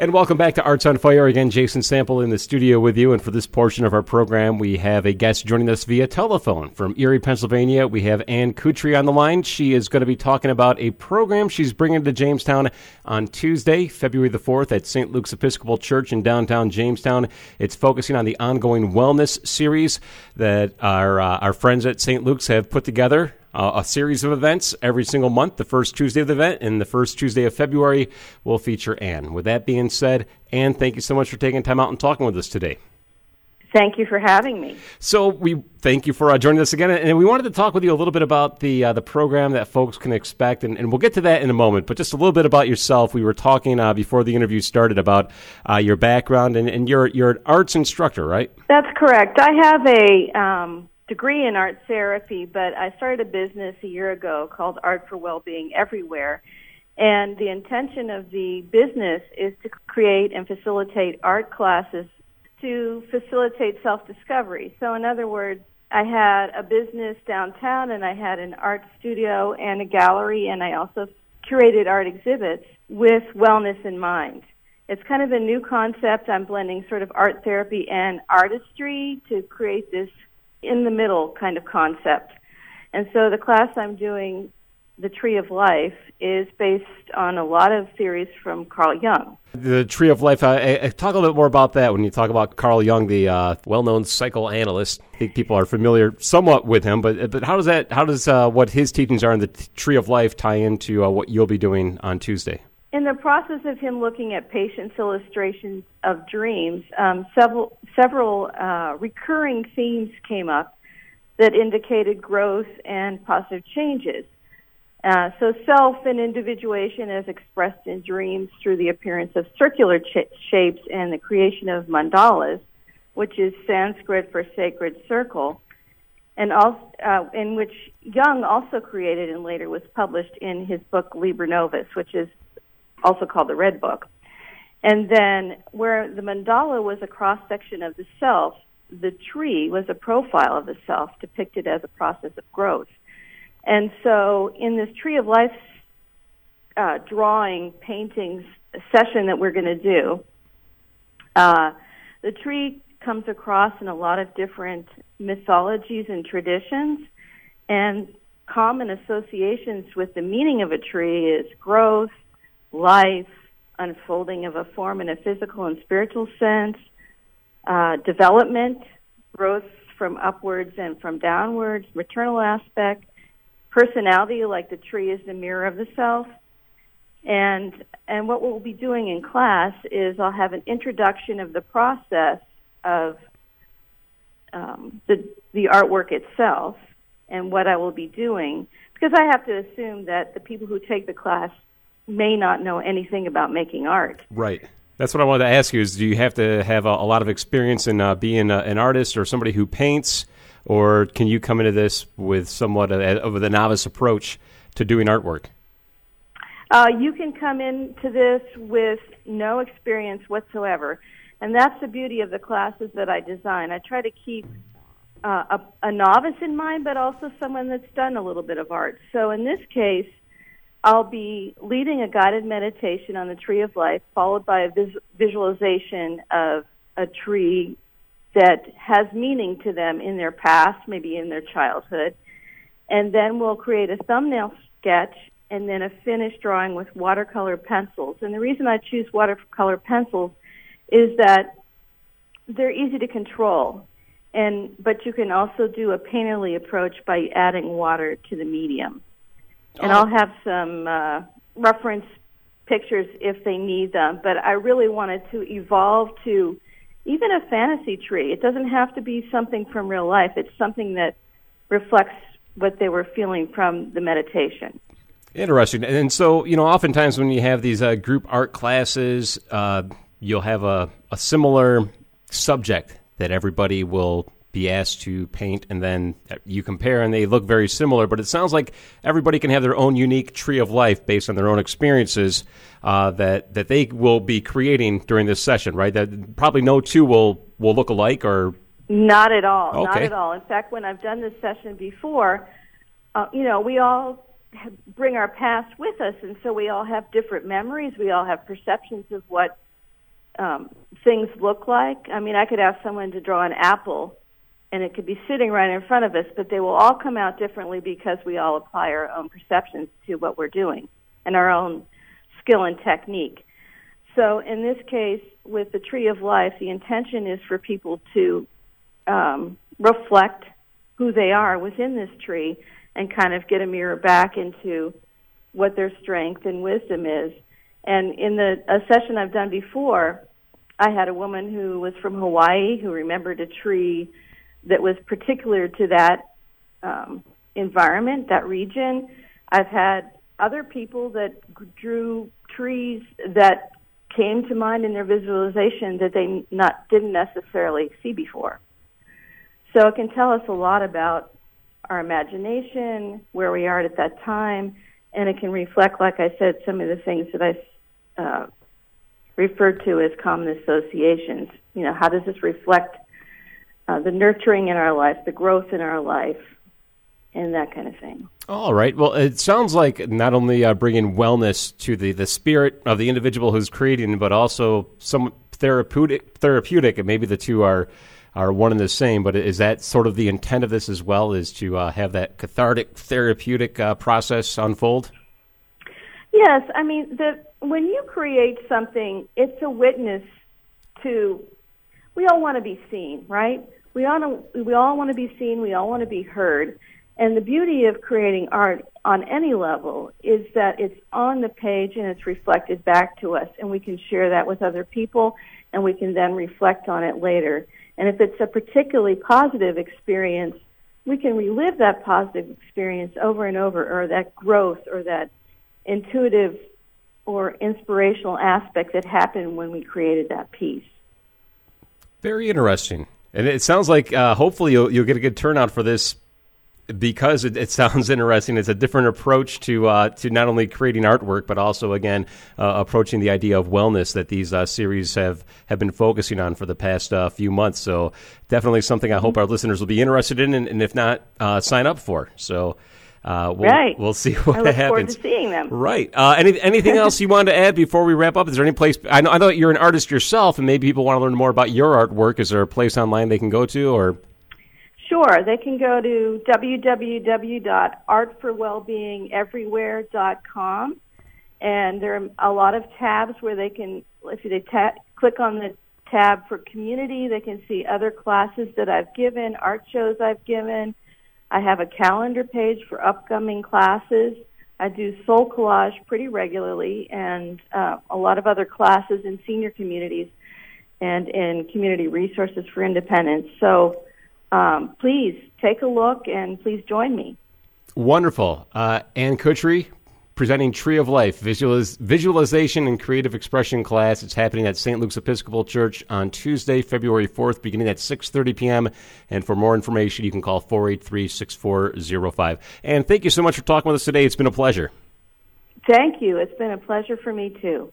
And welcome back to Arts on Fire. Again, Jason Sample in the studio with you. And for this portion of our program, we have a guest joining us via telephone from Erie, Pennsylvania. We have Anne Cutri on the line. She is going to be talking about a program she's bringing to Jamestown on Tuesday, February the 4th at St. Luke's Episcopal Church in downtown Jamestown. It's focusing on the ongoing wellness series that our, uh, our friends at St. Luke's have put together uh, a series of events every single month. The first Tuesday of the event and the first Tuesday of February will feature Anne. With that being said, Anne, thank you so much for taking time out and talking with us today. Thank you for having me. So we thank you for uh, joining us again, and we wanted to talk with you a little bit about the uh, the program that folks can expect, and, and, we'll get to that in a moment. But just a little bit about yourself. We were talking uh, before the interview started about uh, your background, and, and, you're you're an arts instructor, right? That's correct. I have a um, degree in art therapy, but I started a business a year ago called Art for Wellbeing Everywhere. And the intention of the business is to create and facilitate art classes to facilitate self discovery. So, in other words, I had a business downtown and I had an art studio and a gallery, and I also curated art exhibits with wellness in mind. It's kind of a new concept. I'm blending sort of art therapy and artistry to create this in the middle kind of concept. And so the class I'm doing, The Tree of Life, is based on a lot of theories from Carl Jung. The Tree of Life, uh, talk a little bit more about that when you talk about Carl Jung, the uh, well known psychoanalyst. I think people are familiar somewhat with him, but, but how does that, how does uh, what his teachings are in the Tree of Life tie into uh, what you'll be doing on Tuesday? In the process of him looking at patients' illustrations of dreams, um, several several uh, recurring themes came up that indicated growth and positive changes. Uh, so, self and individuation, as expressed in dreams through the appearance of circular ch- shapes and the creation of mandalas, which is Sanskrit for sacred circle, and also uh, in which Jung also created and later was published in his book Liber Novus, which is also called the Red Book. And then where the mandala was a cross section of the self, the tree was a profile of the self depicted as a process of growth. And so in this Tree of Life uh, drawing, paintings session that we're going to do, uh, the tree comes across in a lot of different mythologies and traditions. And common associations with the meaning of a tree is growth, life, unfolding of a form in a physical and spiritual sense, uh, development, growth from upwards and from downwards, maternal aspect, personality, like the tree is the mirror of the self. And and what we'll be doing in class is I'll have an introduction of the process of um, the the artwork itself and what I will be doing because I have to assume that the people who take the class may not know anything about making art. Right. That's what I wanted to ask you: Is do you have to have a, a lot of experience in uh, being a, an artist or somebody who paints, or can you come into this with somewhat of a novice approach to doing artwork? Uh, you can come into this with no experience whatsoever, and that's the beauty of the classes that I design. I try to keep uh, a, a novice in mind, but also someone that's done a little bit of art. So in this case, I'll be leading a guided meditation on the tree of life, followed by a vis- visualization of a tree that has meaning to them in their past, maybe in their childhood. And then we'll create a thumbnail sketch and then a finished drawing with watercolor pencils. And the reason I choose watercolor pencils is that they're easy to control. And but you can also do a painterly approach by adding water to the medium and. I'll have some uh, reference pictures if they need them. But I really wanted to evolve to even a fantasy tree. It doesn't have to be something from real life. It's something that reflects what they were feeling from the meditation. Interesting. And so, you know, oftentimes when you have these uh, group art classes, uh, you'll have a, a similar subject that everybody will be asked to paint and then you compare and they look very similar but it sounds like everybody can have their own unique tree of life based on their own experiences uh, that that they will be creating during this session right? That probably no two will will look alike or? Not at all. Okay. not at all. In fact when i've done this session before uh, you know we all bring our past with us and so we all have different memories. We all have perceptions of what um, things look like. I mean, I could ask someone to draw an apple, and it could be sitting right in front of us, but they will all come out differently because we all apply our own perceptions to what we're doing and our own skill and technique. So, in this case, with the Tree of Life, the intention is for people to um, reflect who they are within this tree and kind of get a mirror back into what their strength and wisdom is. And in the a session I've done before, I had a woman who was from Hawaii who remembered a tree that was particular to that um, environment, that region. I've had other people that drew trees that came to mind in their visualization that they not didn't necessarily see before. So it can tell us a lot about our imagination, where we are at that time, and it can reflect, like I said, some of the things that I uh, referred to as common associations. You know, how does this reflect uh, the nurturing in our life, the growth in our life, and that kind of thing. All right. Well, it sounds like not only uh, bringing wellness to the, the spirit of the individual who's creating, but also some therapeutic, therapeutic, and maybe the two are are one and the same. But is that sort of the intent of this as well? Is to uh, have that cathartic, therapeutic uh, process unfold? Yes, I mean the when you create something, it's a witness to. We all want to be seen, right? We all we all want to be seen. We all want to be heard. And the beauty of creating art on any level is that it's on the page and it's reflected back to us, and we can share that with other people, and we can then reflect on it later. And if it's a particularly positive experience, we can relive that positive experience over and over, or that growth, or that intuitive or inspirational aspect that happened when we created that piece. Very interesting. And it sounds like uh, hopefully you'll, you'll, get a good turnout for this because it, it, sounds interesting. It's a different approach to uh, to not only creating artwork, but also again uh, approaching the idea of wellness that these uh, series have have been focusing on for the past uh, few months. So definitely something I hope our listeners will be interested in, and, and if not, uh, sign up for. So. Uh, we'll, right. We'll see what I look happens. Forward to seeing them. Right. any, anything else you wanted to add before we wrap up? Is there any place? I know, I know you're an artist yourself, and maybe people want to learn more about your artwork. Is there a place online they can go to, or Sure. They can go to www.artforwellbeingeverywhere.com, and there are a lot of tabs where they can, if they ta- click on the tab for community, they can see other classes that I've given, art shows I've given. I have a calendar page for upcoming classes. I do soul collage pretty regularly, and uh, a lot of other classes in senior communities and in community resources for independence. So um, please take a look and please join me. Wonderful. Uh, Anne presenting Tree of Life visualiz- visualization and creative expression class. It's happening at St. Luke's Episcopal Church on Tuesday, February 4th, beginning at 6:30 p.m. And for more information, you can call 483-6405. And thank you so much for talking with us today. It's been a pleasure. Thank you. It's been a pleasure for me too.